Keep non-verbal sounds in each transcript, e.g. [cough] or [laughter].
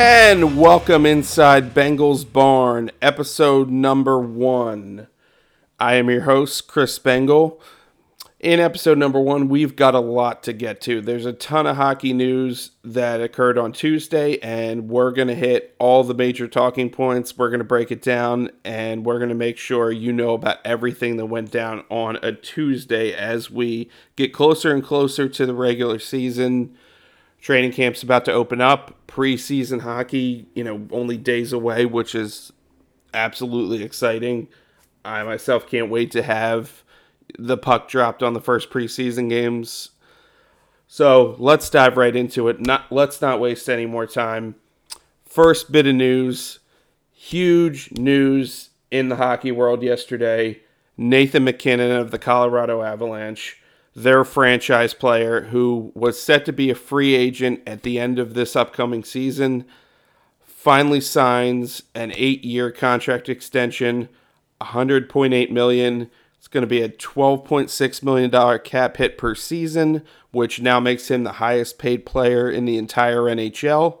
And welcome inside Bengel's Barn, episode number one. I am your host, Chris Bengel. In episode number one, we've got a lot to get to. There's a ton of hockey news that occurred on Tuesday, and we're going to hit all the major talking points. We're going to break it down, and we're going to make sure you know about everything that went down on a Tuesday as we get closer and closer to the regular season. Training camp's about to open up. Preseason hockey, you know, only days away, which is absolutely exciting. I myself can't wait to have the puck dropped on the first preseason games. So let's dive right into it. Not let's not waste any more time. First bit of news, huge news in the hockey world yesterday. Nathan MacKinnon of the Colorado Avalanche, their franchise player who was set to be a free agent at the end of this upcoming season, finally signs an 8-year contract extension, 100.8 million it's going to be a $12.6 million cap hit per season, which now makes him the highest paid player in the entire NHL.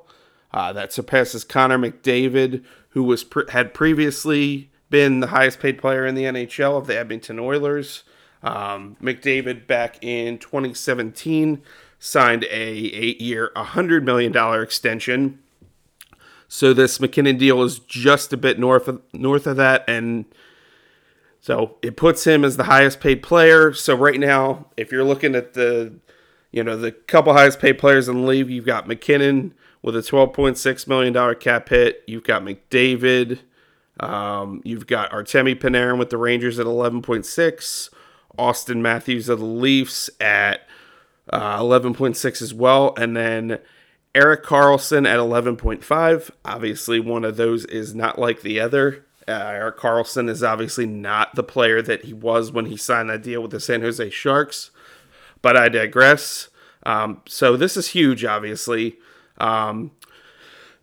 Uh, that surpasses Connor McDavid, who was pre- had previously been the highest paid player in the NHL of the Edmonton Oilers. Um, McDavid back in 2017 signed a eight-year, $100 million extension. So this MacKinnon deal is just a bit north of, north of that, and so it puts him as the highest paid player. So right now, if you're looking at the, you know, the couple highest paid players in the league, you've got MacKinnon with a $12.6 million cap hit. You've got McDavid. Um, you've got Artemi Panarin with the Rangers at 11.6. Auston Matthews of the Leafs at uh, 11.6 as well. And then Erik Karlsson at 11.5. Obviously, one of those is not like the other. Uh, Erik Karlsson is obviously not the player that he was when he signed that deal with the San Jose Sharks, but I digress. Um, so this is huge, obviously. Um,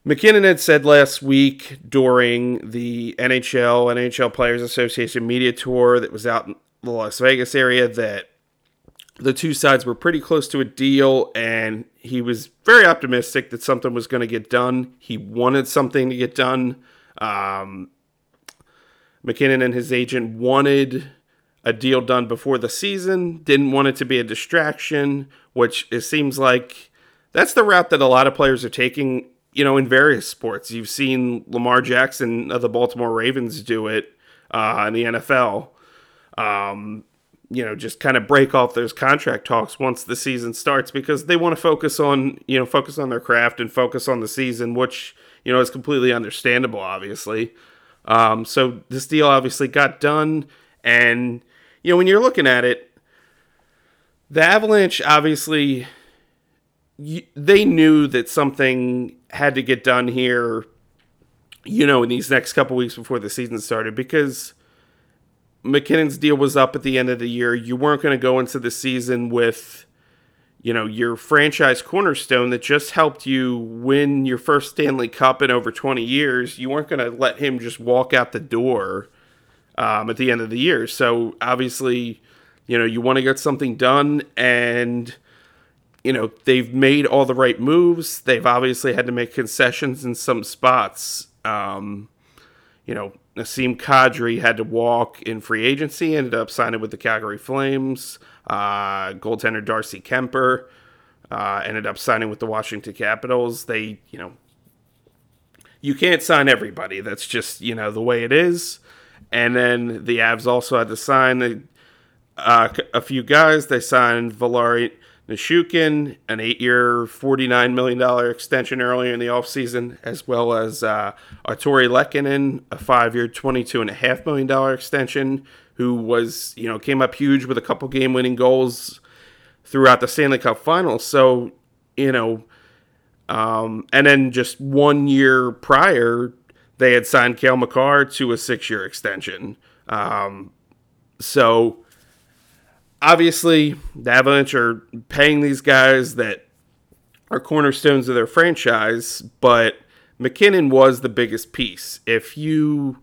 MacKinnon had said last week during the NHL, NHL Players Association media tour that was out the Las Vegas area that the two sides were pretty close to a deal, and he was very optimistic that something was going to get done. He wanted something to get done. Um, MacKinnon and his agent wanted a deal done before the season, didn't want it to be a distraction, which it seems like that's the route that a lot of players are taking, you know, in various sports. You've seen Lamar Jackson of the Baltimore Ravens do it uh, in the NFL. Um, you know, just kind of break off those contract talks once the season starts because they want to focus on, you know, focus on their craft and focus on the season, which, you know, is completely understandable, obviously. Um, so this deal obviously got done, and you know when you're looking at it, the Avalanche obviously they knew that something had to get done here. You know, in these next couple weeks before the season started, because MacKinnon's deal was up at the end of the year. You weren't going to go into the season with you know, your franchise cornerstone that just helped you win your first Stanley Cup in over 20 years, you weren't going to let him just walk out the door um, at the end of the year. So obviously, you know, you want to get something done and you know, they've made all the right moves. They've obviously had to make concessions in some spots. Um, you know, Nazem Kadri had to walk in free agency, ended up signing with the Calgary Flames. Uh, goaltender Darcy Kuemper uh, ended up signing with the Washington Capitals. They, you know, you can't sign everybody. That's just, you know, the way it is. And then the Avs also had to sign uh, a few guys. They signed Valeri Nichushkin, an eight-year, $49 million extension earlier in the offseason, as well as uh, Artturi Lehkonen, a five-year, $22.5 million extension who was, you know, came up huge with a couple game winning goals throughout the Stanley Cup finals. So, you know, um, and then just one year prior, they had signed Cale Makar to a six year extension. Um, so, obviously, the Avalanche are paying these guys that are cornerstones of their franchise, but MacKinnon was the biggest piece. If you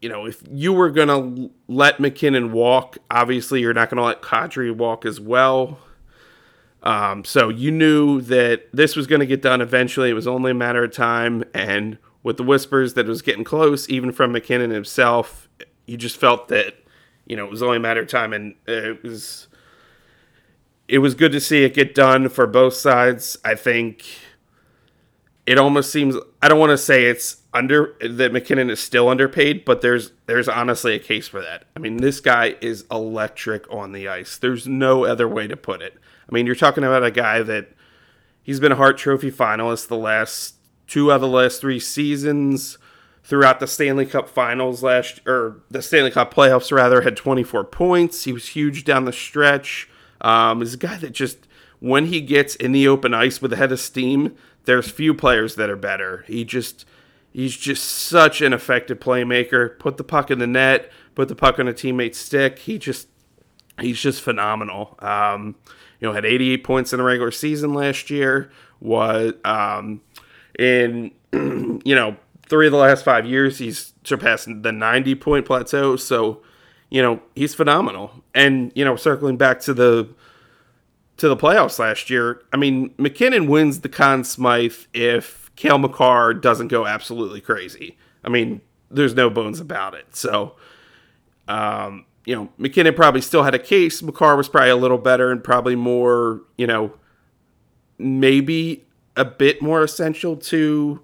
you know, if you were going to let MacKinnon walk, obviously you're not going to let Kadri walk as well. Um, so you knew that this was going to get done eventually. It was only a matter of time. And with the whispers that it was getting close, even from MacKinnon himself, you just felt that you know it was only a matter of time, and it was it was good to see it get done for both sides. I think it almost seems I don't want to say it's under that MacKinnon is still underpaid, but there's there's honestly a case for that. I mean, this guy is electric on the ice. There's no other way to put it. I mean, you're talking about a guy that he's been a Hart Trophy finalist the last two out of the last three seasons. Throughout the Stanley Cup Finals last, or the Stanley Cup playoffs rather, had 24 points. He was huge down the stretch. Um, a guy that just when he gets in the open ice with a head of steam, there's few players that are better. He just he's just such an effective playmaker. Put the puck in the net, put the puck on a teammate's stick. He just he's just phenomenal. Um, you know, had 88 points in the regular season last year. Was um, in [clears throat] you know three of the last five years he's surpassed the 90 point plateau. So you know he's phenomenal. And you know, circling back to the to the playoffs last year, I mean, MacKinnon wins the Conn Smythe if Cale Makar doesn't go absolutely crazy. I mean, there's no bones about it. So, um, you know, MacKinnon probably still had a case. Makar was probably a little better and probably more, you know, maybe a bit more essential to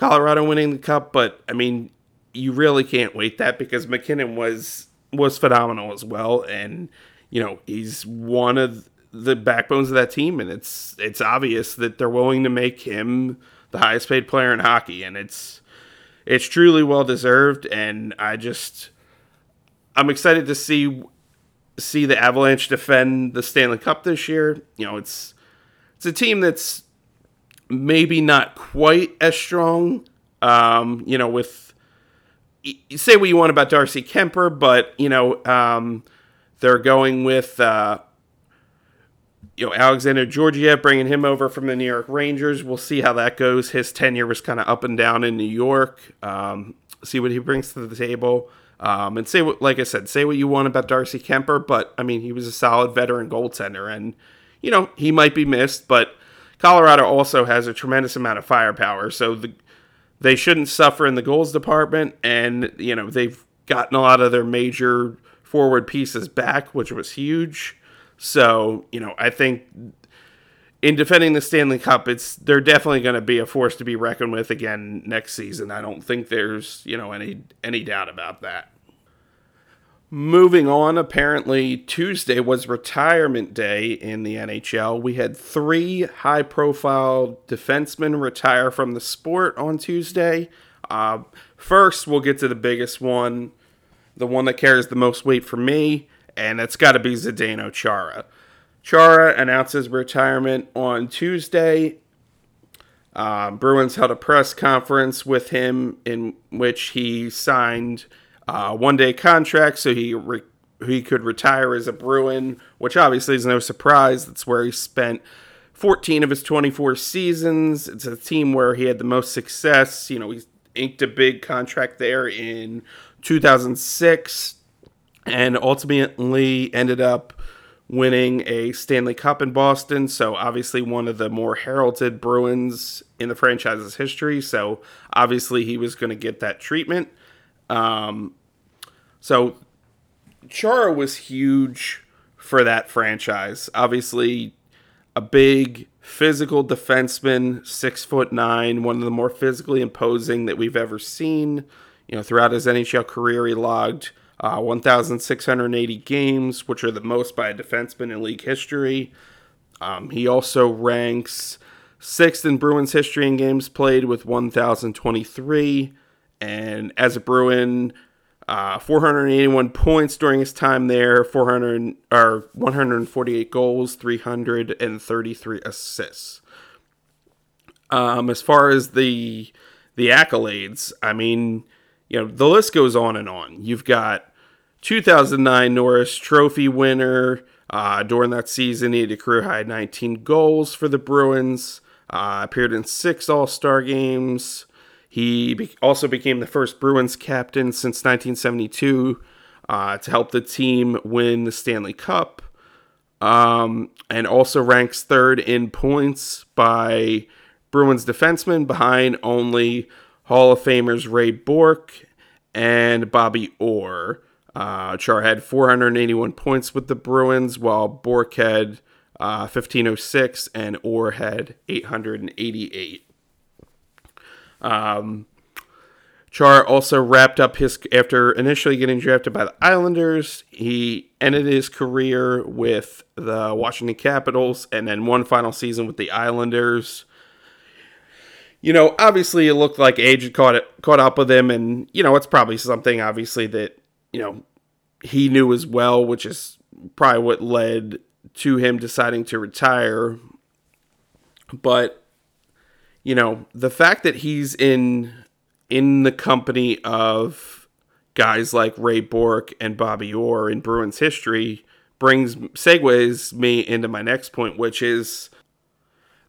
Colorado winning the cup. But I mean, you really can't weigh that because MacKinnon was was phenomenal as well, and you know he's one of the backbones of that team, and it's it's obvious that they're willing to make him the highest paid player in hockey, and it's it's truly well deserved. And I just I'm excited to see see the Avalanche defend the Stanley Cup this year. You know, it's it's a team that's maybe not quite as strong. Um, you know, with say what you want about Darcy Kuemper, but you know, um, they're going with uh, you know Alexandar Georgiev, bringing him over from the New York Rangers. We'll see how that goes. His tenure was kind of up and down in New York. Um, see what he brings to the table. Um, and say what, like I said, say what you want about Darcy Kuemper, but I mean, he was a solid veteran goaltender, and you know he might be missed, but Colorado also has a tremendous amount of firepower, so the, they shouldn't suffer in the goals department, and you know they've gotten a lot of their major forward pieces back, which was huge. So, you know, I think in defending the Stanley Cup, it's they're definitely going to be a force to be reckoned with again next season. I don't think there's, you know, any any doubt about that. Moving on, apparently Tuesday was retirement day in the NHL. We had three high profile defensemen retire from the sport on Tuesday. Uh, first, we'll get to the biggest one, the one that carries the most weight for me and it's got to be Zdeno Chara. Chara announces retirement on Tuesday. Um, Bruins held a press conference with him in which he signed a one day contract so he re- he could retire as a Bruin, which obviously is no surprise. That's where he spent 14 of his 24 seasons. It's a team where he had the most success. You know, he inked a big contract there in 2006 and ultimately ended up winning a Stanley Cup in Boston. So, obviously, one of the more heralded Bruins in the franchise's history. So, obviously, he was going to get that treatment. Um, so, Chara was huge for that franchise. Obviously, a big physical defenseman, six foot nine, one of the more physically imposing that we've ever seen. You know, throughout his NHL career, he logged uh, 1,680 games, which are the most by a defenseman in league history. Um, he also ranks sixth in Bruins history in games played with 1,023. And as a Bruin, uh, 481 points during his time there, 400 or 148 goals, 333 assists. Um, as far as the the accolades, I mean, you know, the list goes on and on. You've got 2009 Norris Trophy winner. Uh, during that season, he had a career high 19 goals for the Bruins. Uh, appeared in six All Star games. He also became the first Bruins captain since 1972 uh, to help the team win the Stanley Cup. um, and also ranks third in points by Bruins defensemen, behind only Hall of Famers Ray Bourque and Bobby Orr. Uh, Char had 481 points with the Bruins, while Bourque had uh, 1506 and Orr had 888. Um, Char also wrapped up his after initially getting drafted by the Islanders. He ended his career with the Washington Capitals and then one final season with the Islanders. You know, obviously it looked like age had caught it, caught up with him, and you know it's probably something obviously that you know he knew as well, which is probably what led to him deciding to retire. But you know, the fact that he's in in the company of guys like Ray Bourque and Bobby Orr in Bruins history brings segues me into my next point, which is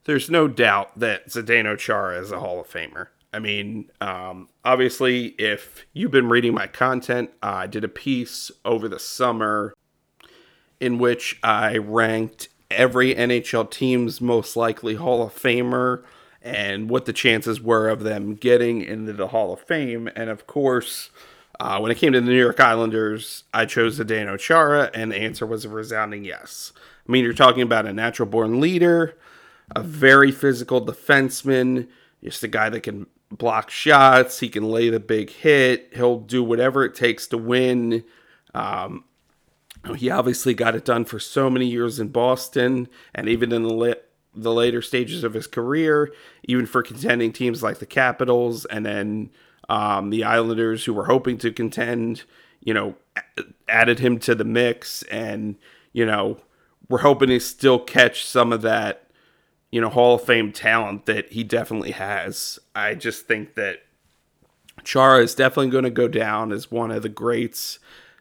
there's no doubt that Zdeno Chara is a Hall of Famer. I mean, um, obviously, if you've been reading my content, I did a piece over the summer in which I ranked every NHL team's most likely Hall of Famer and what the chances were of them getting into the Hall of Fame. And of course, uh, when it came to the New York Islanders, I chose Zdeno Chara, and the answer was a resounding yes. I mean, you're talking about a natural born leader, a very physical defenseman, just a guy that can block shots, he can lay the big hit, he'll do whatever it takes to win. Um, he obviously got it done for so many years in Boston, and even in the the later stages of his career, even for contending teams like the Capitals and then um, the Islanders, who were hoping to contend, you know, added him to the mix, and you know, we're hoping to still catch some of that, you know, Hall of Fame talent that he definitely has. I just think that Chara is definitely going to go down as one of the greats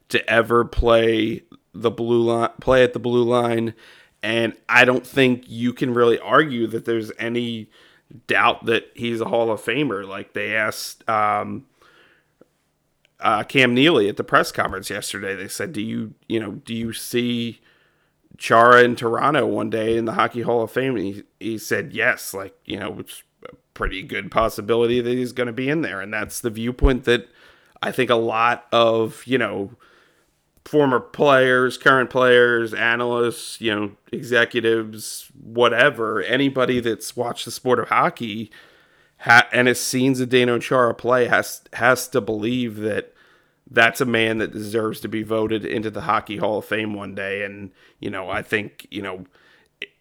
to ever play the blue line, play at the blue line and I don't think you can really argue that there's any doubt that he's a Hall of Famer. Like they asked um, uh, Cam Neely at the press conference yesterday, they said, "Do you, you know, do you see Chara in Toronto one day in the Hockey Hall of Fame?" And he, he said, "Yes." Like you know, it's a pretty good possibility that he's going to be in there, and that's the viewpoint that I think a lot of you know former players, current players, analysts, you know, executives, whatever, anybody that's watched the sport of hockey ha- and has seen Zdeno Chara play has has to believe that that's a man that deserves to be voted into the Hockey Hall of Fame one day. And, you know, I think, you know,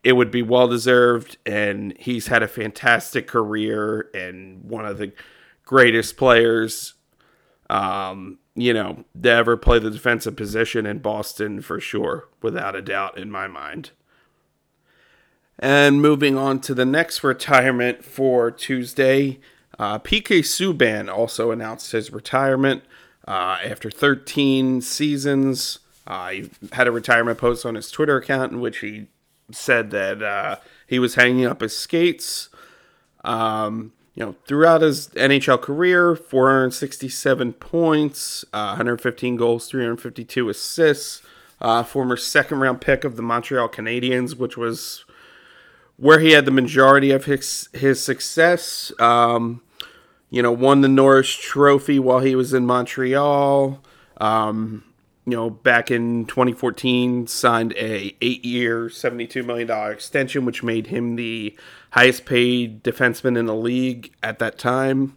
it would be well deserved. And he's had a fantastic career and one of the greatest players um, you know, to ever play the defensive position in Boston for sure, without a doubt in my mind. And moving on to the next retirement for Tuesday, uh, PK Subban also announced his retirement uh, after 13 seasons. Uh, he had a retirement post on his Twitter account in which he said that uh, he was hanging up his skates. Um, you know, throughout his NHL career, 467 points, uh, 115 goals, 352 assists. Uh, former second round pick of the Montreal Canadiens, which was where he had the majority of his his success. Um, you know, won the Norris Trophy while he was in Montreal. Um, you know, back in 2014, signed a eight-year, 72 million dollar extension, which made him the highest paid defenseman in the league at that time.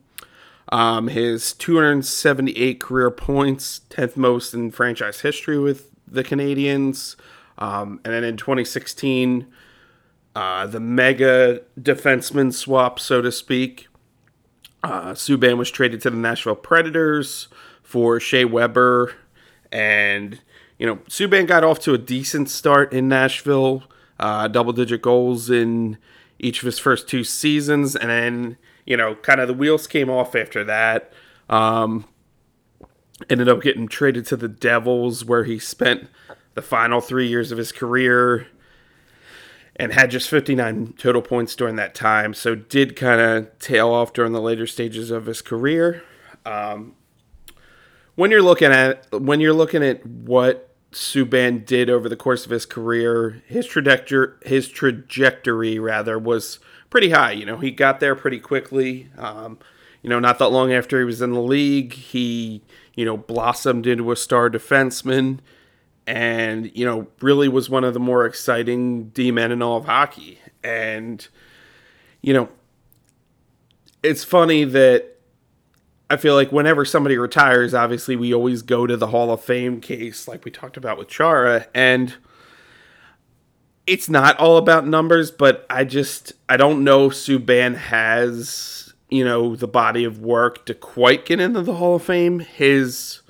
Um, his 278 career points, 10th most in franchise history with the Canadiens. Um, and then in 2016, uh, the mega defenseman swap, so to speak. Uh, Subban was traded to the Nashville Predators for Shea Weber. And, you know, Subban got off to a decent start in Nashville, uh, double digit goals in each of his first two seasons, and then you know, kind of the wheels came off after that. Um, ended up getting traded to the Devils, where he spent the final three years of his career and had just 59 total points during that time. So did kind of tail off during the later stages of his career. Um, when you're looking at when you're looking at what Subban did over the course of his career, his trajectory, his trajectory rather, was pretty high. You know, he got there pretty quickly. Um, you know, not that long after he was in the league, he you know blossomed into a star defenseman, and you know really was one of the more exciting D men in all of hockey. And you know, it's funny that I feel like whenever somebody retires, obviously we always go to the Hall of Fame case, like we talked about with Chara, and it's not all about numbers, but I just I don't know Subban has you know the body of work to quite get into the Hall of Fame. His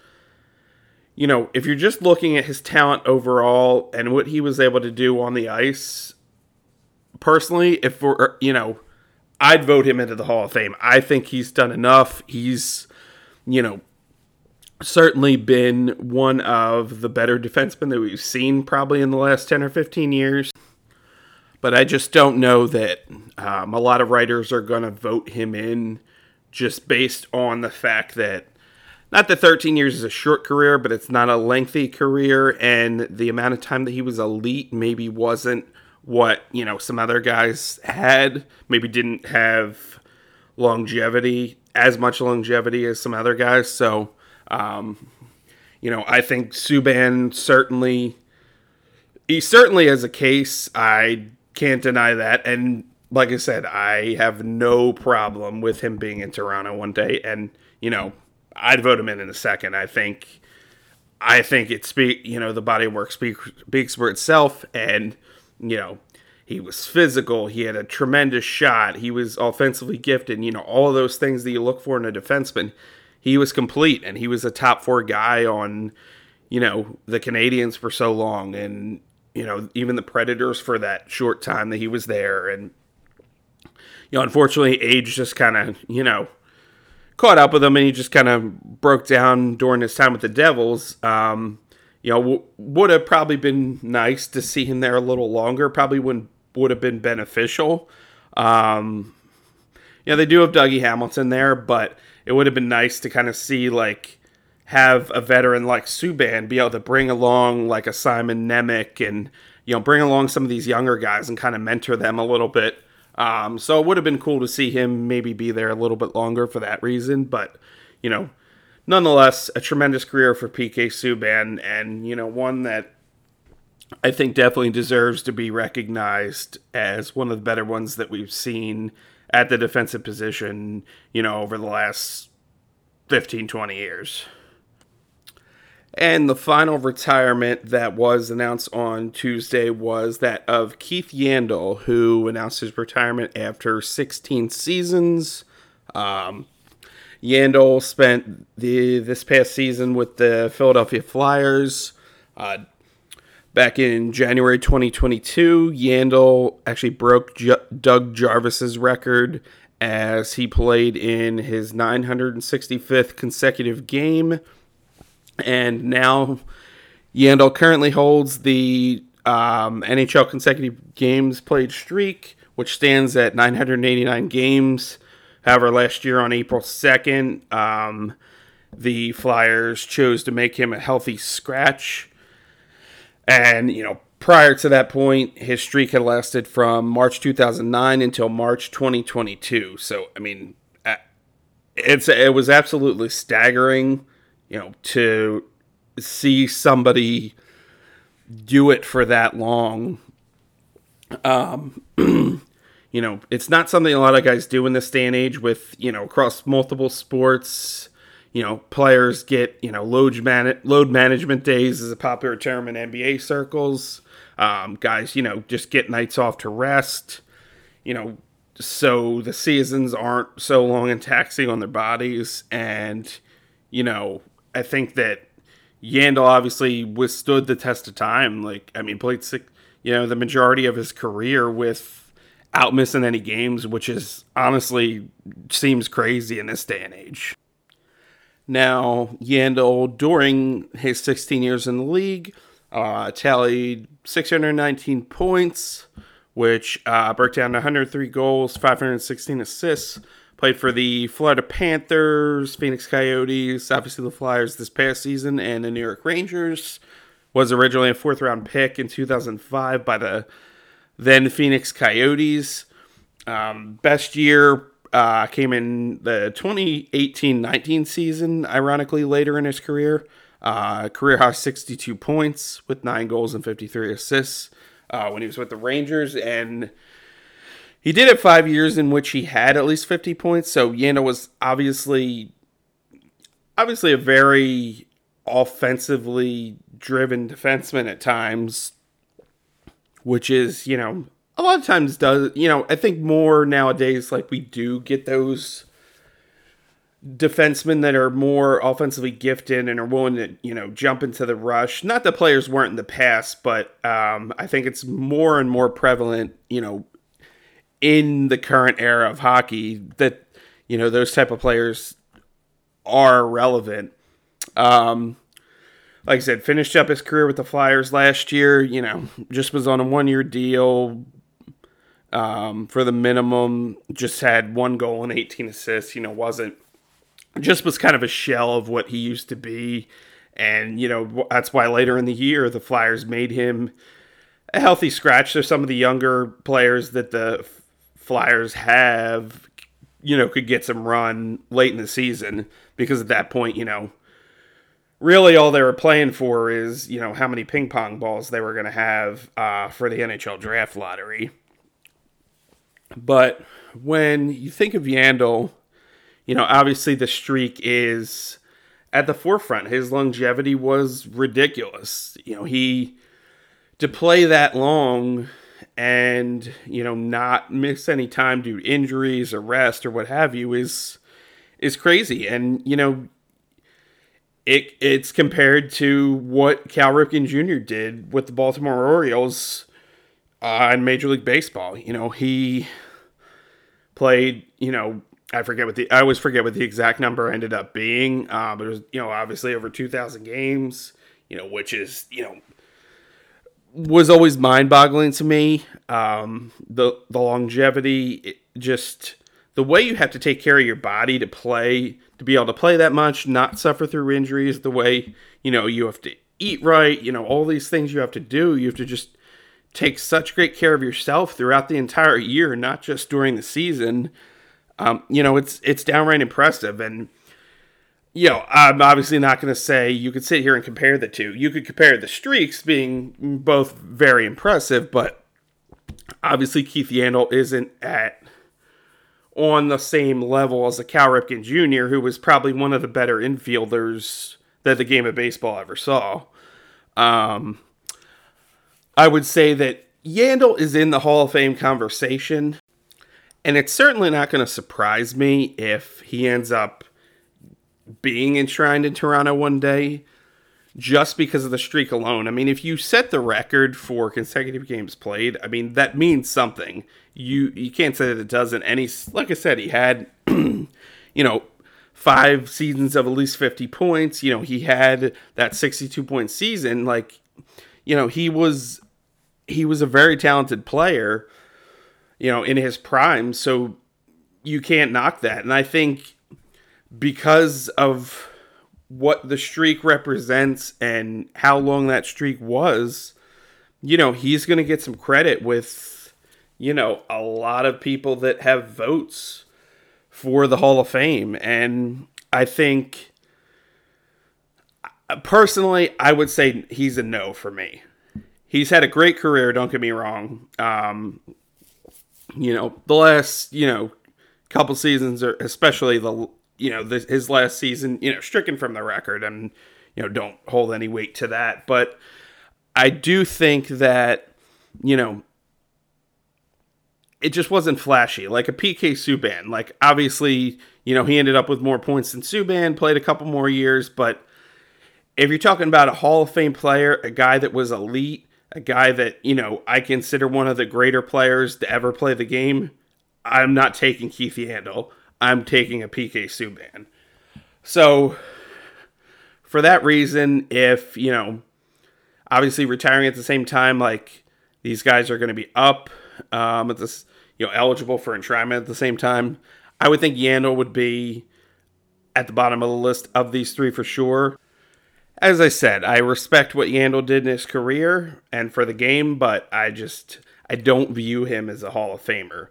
you know if you're just looking at his talent overall and what he was able to do on the ice, personally, if we're you know I'd vote him into the Hall of Fame. I think he's done enough. He's, you know, certainly been one of the better defensemen that we've seen probably in the last 10 or 15 years. But I just don't know that um, a lot of writers are going to vote him in just based on the fact that not that 13 years is a short career, but it's not a lengthy career, and the amount of time that he was elite maybe wasn't what you know some other guys had. Maybe didn't have longevity as much longevity as some other guys. So, um, you know, I think Subban certainly he certainly has a case. I can't deny that. And like I said, I have no problem with him being in Toronto one day. And you know, I'd vote him in in a second. I think. I think it speak you know the body of work speaks speaks for itself, and you know, he was physical. He had a tremendous shot. He was offensively gifted. You know, all of those things that you look for in a defenseman. He was complete, and he was a top four guy on, you know, the Canadiens for so long, and you know, even the Predators for that short time that he was there. And you know, unfortunately, age just kind of, you know, caught up with him, and he just kind of broke down during his time with the Devils. Um, you know, w- would have probably been nice to see him there a little longer. Probably would would have been beneficial. Um, you know, they do have Dougie Hamilton there, but it would have been nice to kind of see like have a veteran like Subban be able to bring along like a Simon Nemec and you know bring along some of these younger guys and kind of mentor them a little bit. Um, so it would have been cool to see him maybe be there a little bit longer for that reason, but you know nonetheless, a tremendous career for PK Subban, and you know one that I think definitely deserves to be recognized as one of the better ones that we've seen at the defensive position, you know, over the last 15, 20 years. And the final retirement that was announced on Tuesday was that of Keith Yandle, who announced his retirement after 16 seasons. Um, Yandle spent the this past season with the Philadelphia Flyers. Uh, back in January 2022, Yandle actually broke J- Doug Jarvis's record as he played in his 965th consecutive game, and now Yandle currently holds the um, NHL consecutive games played streak, which stands at 989 games. However, last year on April 2nd, um, the Flyers chose to make him a healthy scratch. And, you know, prior to that point, his streak had lasted from March 2009 until March 2022. So, I mean, it's it was absolutely staggering, you know, to see somebody do it for that long. Um, [clears throat] you know, it's not something a lot of guys do in this day and age with, you know, across multiple sports. You know, players get, you know, load, man- load management days is a popular term in NBA circles. Um, guys, you know, just get nights off to rest, you know, so the seasons aren't so long and taxing on their bodies. And, you know, I think that Yandle obviously withstood the test of time. Like, I mean, played, six, you know, the majority of his career with out missing any games, which is honestly seems crazy in this day and age. Now, Yandle, during his 16 years in the league, uh, tallied 619 points, which uh, broke down to 103 goals, 516 assists. Played for the Florida Panthers, Phoenix Coyotes, obviously the Flyers this past season, and the New York Rangers. was originally a fourth round pick in 2005 by the then Phoenix Coyotes. Um, best year uh, came in the 2018-19 season, ironically later in his career. Uh, career high 62 points with nine goals and 53 assists uh, when he was with the Rangers, and he did it five years in which he had at least 50 points. So Yandle was obviously, obviously a very offensively driven defenseman at times, which is you know a lot of times does you know I think more nowadays like we do get those defensemen that are more offensively gifted and are willing to you know jump into the rush. Not that players weren't in the past, but um, I think it's more and more prevalent you know in the current era of hockey that you know those type of players are relevant. Um, like I said, finished up his career with the Flyers last year. You know, just was on a one year deal um, for the minimum. Just had one goal and 18 assists. You know, wasn't just was kind of a shell of what he used to be. And, you know, that's why later in the year the Flyers made him a healthy scratch. There's some of the younger players that the Flyers have, you know, could get some run late in the season because at that point, you know, really all they were playing for is you know how many ping pong balls they were going to have uh, for the NHL draft lottery. But when you think of Yandle, you know obviously the streak is at the forefront. His longevity was ridiculous. You know he to play that long and you know not miss any time due to injuries or rest or what have you is is crazy and you know it it's compared to what Cal Ripken Jr. did with the Baltimore Orioles uh, in Major League Baseball. You know, he played. You know, I forget what the I always forget what the exact number ended up being, uh, but it was you know obviously over two thousand games. You know, which is you know was always mind boggling to me. Um, the the longevity, just the way you have to take care of your body to play to be able to play that much, not suffer through injuries, the way, you know, you have to eat right, you know, all these things you have to do. You have to just take such great care of yourself throughout the entire year, not just during the season. Um, you know, it's it's downright impressive. And you know, I'm obviously not going to say you could sit here and compare the two. You could compare the streaks being both very impressive, but obviously Keith Yandle isn't at on the same level as a Cal Ripken Jr., who was probably one of the better infielders that the game of baseball ever saw. Um, I would say that Yandle is in the Hall of Fame conversation, and it's certainly not going to surprise me if he ends up being enshrined in Toronto one day just because of the streak alone. I mean, if you set the record for consecutive games played, I mean that means something. You you can't say that it doesn't. And he's like I said, he had [clears throat] you know five seasons of at least 50 points. You know, he had that 62 point season like you know, he was he was a very talented player, you know, in his prime, so you can't knock that. And I think because of what the streak represents and how long that streak was, you know, he's going to get some credit with, you know, a lot of people that have votes for the Hall of Fame. And I think, personally, I would say he's a no for me. He's had a great career, don't get me wrong. Um, you know, the last, you know, couple seasons, or especially the you know, his last season, you know, stricken from the record and, you know, don't hold any weight to that. But I do think that, you know, it just wasn't flashy. Like a PK Subban. Like, obviously, you know, he ended up with more points than Subban, played a couple more years. But if you're talking about a Hall of Fame player, a guy that was elite, a guy that, you know, I consider one of the greater players to ever play the game, I'm not taking Keith Yandle. I'm taking a PK Subban. So, for that reason, if, you know, obviously retiring at the same time, like these guys are going to be up um, at this, you know, eligible for enshrinement at the same time, I would think Yandle would be at the bottom of the list of these three for sure. as I said, I respect what Yandle did in his career and for the game, but I just I don't view him as a Hall of Famer.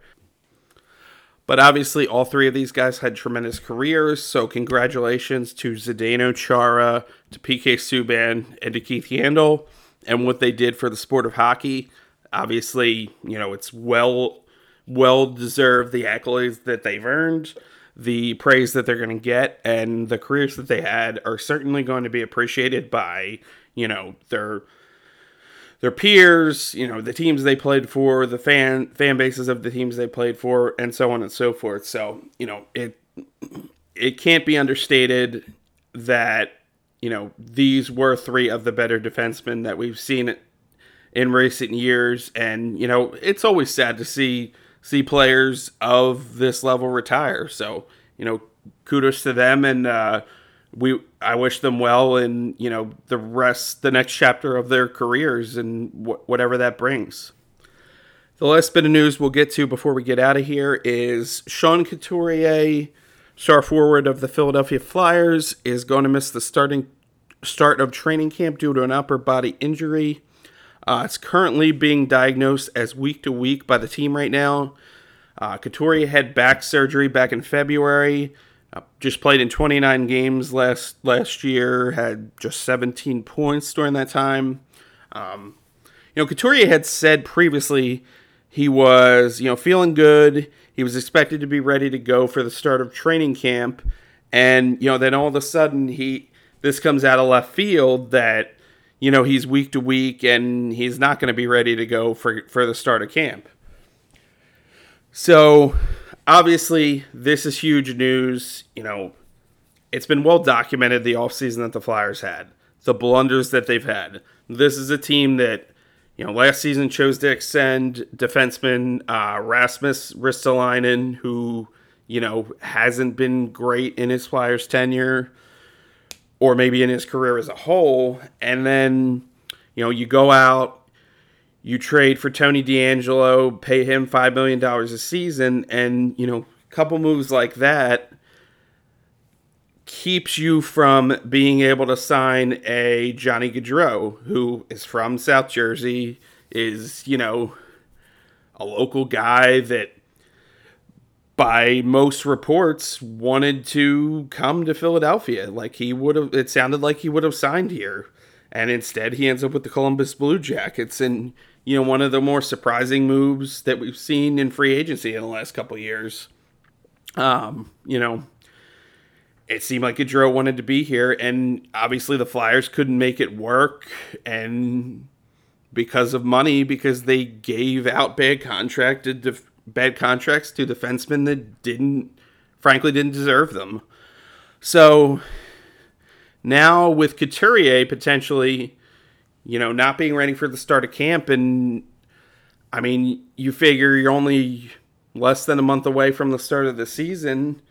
But obviously, all three of these guys had tremendous careers, so congratulations to Zdeno Chara, to PK Subban, and to Keith Yandle, and what they did for the sport of hockey. Obviously, you know, it's well well deserved the accolades that they've earned the praise that they're going to get and the careers that they had are certainly going to be appreciated by you know their their peers you know the teams they played for the fan fan bases of the teams they played for and so on and so forth. So you know it it can't be understated that you know these were three of the better defensemen that we've seen in recent years. And you know it's always sad to see see players of this level retire. So, you know, kudos to them. And uh, we I wish them well in, you know, the rest the next chapter of their careers and wh- whatever that brings. The last bit of news we'll get to before we get out of here is Sean Couturier, star forward of the Philadelphia Flyers, is going to miss the starting start of training camp due to an upper body injury. Uh, it's currently being diagnosed as week to week by the team right now. Uh, Couturier had back surgery back in February. Just played in 29 games last last year. Had just 17 points during that time. Um, you know, Couturier had said previously he was you know feeling good. He was expected to be ready to go for the start of training camp, and you know then all of a sudden he this comes out of left field that you know, he's week to week and he's not going to be ready to go for, for the start of camp. So, obviously, this is huge news. You know, it's been well documented the offseason that the Flyers had, the blunders that they've had. This is a team that, you know, last season chose to extend defenseman uh, Rasmus Ristolainen, who, you know, hasn't been great in his Flyers tenure or maybe in his career as a whole. And then, you know, you go out, you trade for Tony DeAngelo, pay him $5 million a season, and, you know, a couple moves like that keeps you from being able to sign a Johnny Gaudreau, who is from South Jersey, is, you know, a local guy that by most reports, wanted to come to Philadelphia. Like he would have, it sounded like he would have signed here. And instead, he ends up with the Columbus Blue Jackets. And, you know, one of the more surprising moves that we've seen in free agency in the last couple years. Um, you know, it seemed like Gaudreau wanted to be here, and obviously the Flyers couldn't make it work, and because of money, because they gave out bad contracted def- bad contracts to defensemen that didn't, frankly, didn't deserve them. So now with Couturier potentially, you know, not being ready for the start of camp, and I mean, you figure you're only less than a month away from the start of the season.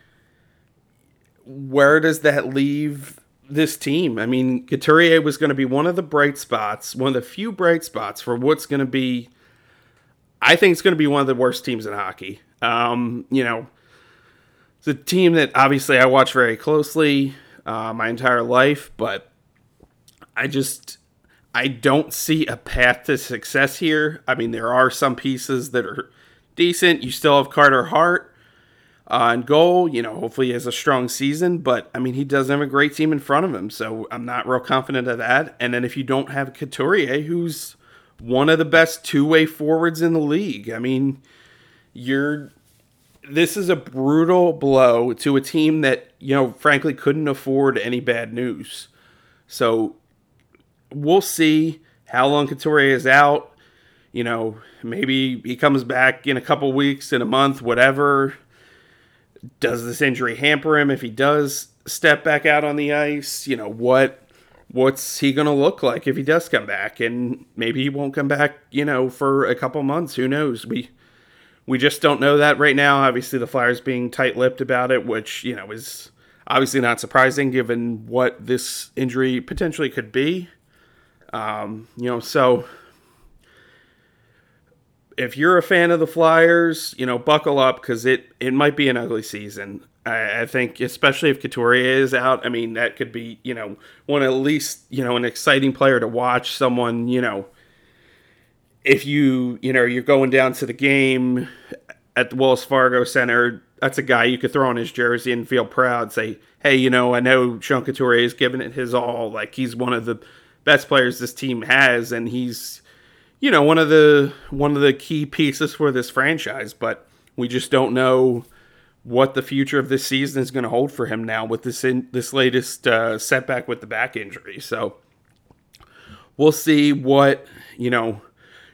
Where does that leave this team? I mean, Couturier was going to be one of the bright spots, one of the few bright spots for what's going to be I think it's going to be one of the worst teams in hockey. Um, you know, it's a team that obviously I watch very closely uh, my entire life, but I just I don't see a path to success here. I mean, there are some pieces that are decent. You still have Carter Hart uh, on goal. You know, hopefully he has a strong season, but I mean, he doesn't have a great team in front of him, so I'm not real confident of that. And then if you don't have Couturier, who's one of the best two-way forwards in the league. I mean, you're this is a brutal blow to a team that, you know, frankly couldn't afford any bad news. So we'll see how long Couturier is out. You know, maybe he comes back in a couple weeks, in a month, whatever. Does this injury hamper him if he does step back out on the ice? You know, what what's he going to look like if he does come back and maybe he won't come back you know for a couple months who knows we we just don't know that right now obviously the flyers being tight-lipped about it which you know is obviously not surprising given what this injury potentially could be um, you know so if you're a fan of the Flyers, you know, buckle up because it it might be an ugly season. I, I think, especially if Couturier is out. I mean, that could be you know one at least you know an exciting player to watch. Someone you know, if you you know you're going down to the game at the Wells Fargo Center, that's a guy you could throw on his jersey and feel proud. Say, hey, you know, I know Sean Couturier is giving it his all. Like he's one of the best players this team has, and he's you know one of the one of the key pieces for this franchise. But we just don't know what the future of this season is going to hold for him now with this in, this latest uh, setback with the back injury. So we'll see what you know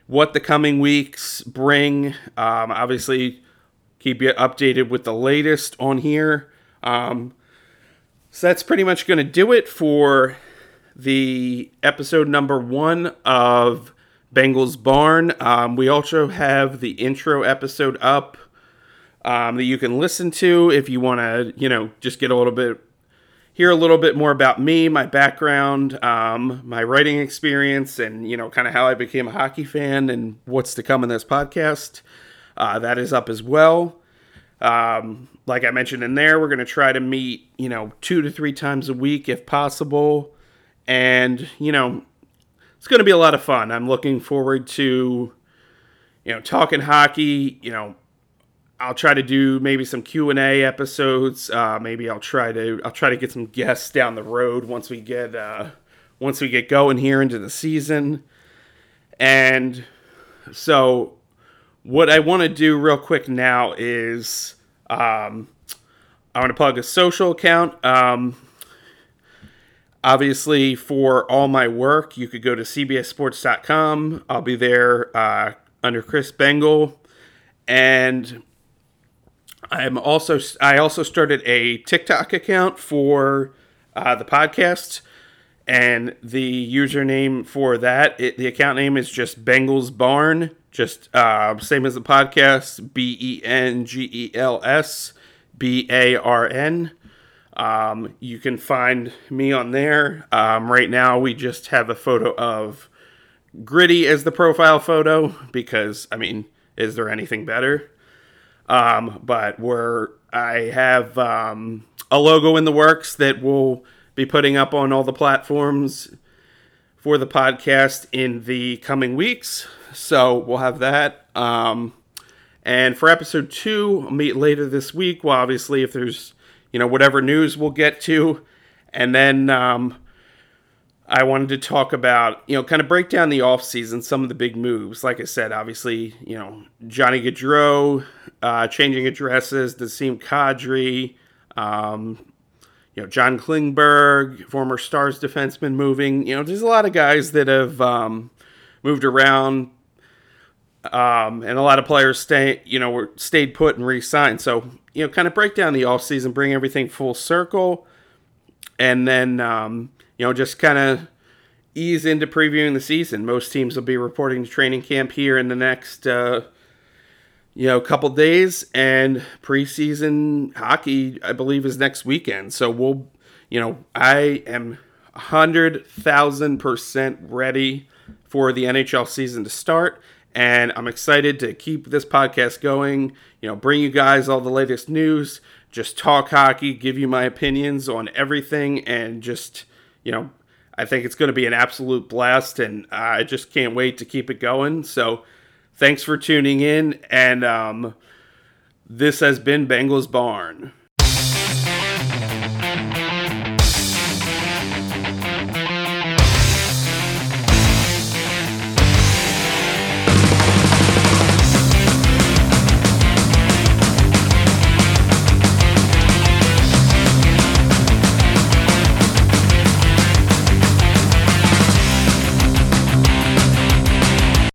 what the coming weeks bring. Um, obviously, keep you updated with the latest on here. Um, so that's pretty much going to do it for the episode number one of Bengel's Barn. Um, we also have the intro episode up um, that you can listen to if you want to, you know, just get a little bit, hear a little bit more about me, my background, um, my writing experience, and, you know, kind of how I became a hockey fan and what's to come in this podcast. Uh, that is up as well. Um, like I mentioned in there, we're going to try to meet, you know, two to three times a week if possible. And, you know, it's going to be a lot of fun. I'm looking forward to, you know, talking hockey, you know, I'll try to do maybe some Q and A episodes. Uh, maybe I'll try to I'll try to get some guests down the road once we get uh, once we get going here into the season. And so, what I want to do real quick now is um, I want to plug a social account. Um, obviously, for all my work, you could go to cbssports.com. I'll be there uh, under Chris Bengel. And I'm also I also started a TikTok account for uh, the podcast, and the username for that it, the account name is just Bengel's Barn, just uh, same as the podcast B E N G E L S B A R N. Um, you can find me on there. Um, right now, we just have a photo of Gritty as the profile photo because I mean, is there anything better? Um, but we're I have um, a logo in the works that we'll be putting up on all the platforms for the podcast in the coming weeks. So we'll have that. Um, and for episode two, I'll meet later this week. Well, obviously, if there's you know whatever news we'll get to, and then um, I wanted to talk about, you know, kind of break down the offseason, some of the big moves. Like I said, obviously, you know, Johnny Gaudreau uh, changing addresses, Nazem Kadri, um, you know, John Klingberg, former Stars defenseman moving. You know, there's a lot of guys that have um, moved around, um, and a lot of players stay, you know, were stayed put and re-signed. So, you know, kind of break down the offseason, bring everything full circle, and then um, you know, just kind of ease into previewing the season. Most teams will be reporting to training camp here in the next, uh, you know, couple days, and preseason hockey, I believe, is next weekend. So we'll, you know, I am hundred thousand percent ready for the NHL season to start. And I'm excited to keep this podcast going, you know, bring you guys all the latest news, just talk hockey, give you my opinions on everything, and just you know, I think it's going to be an absolute blast, and I just can't wait to keep it going. So, thanks for tuning in, and um, this has been Bengel's Barn.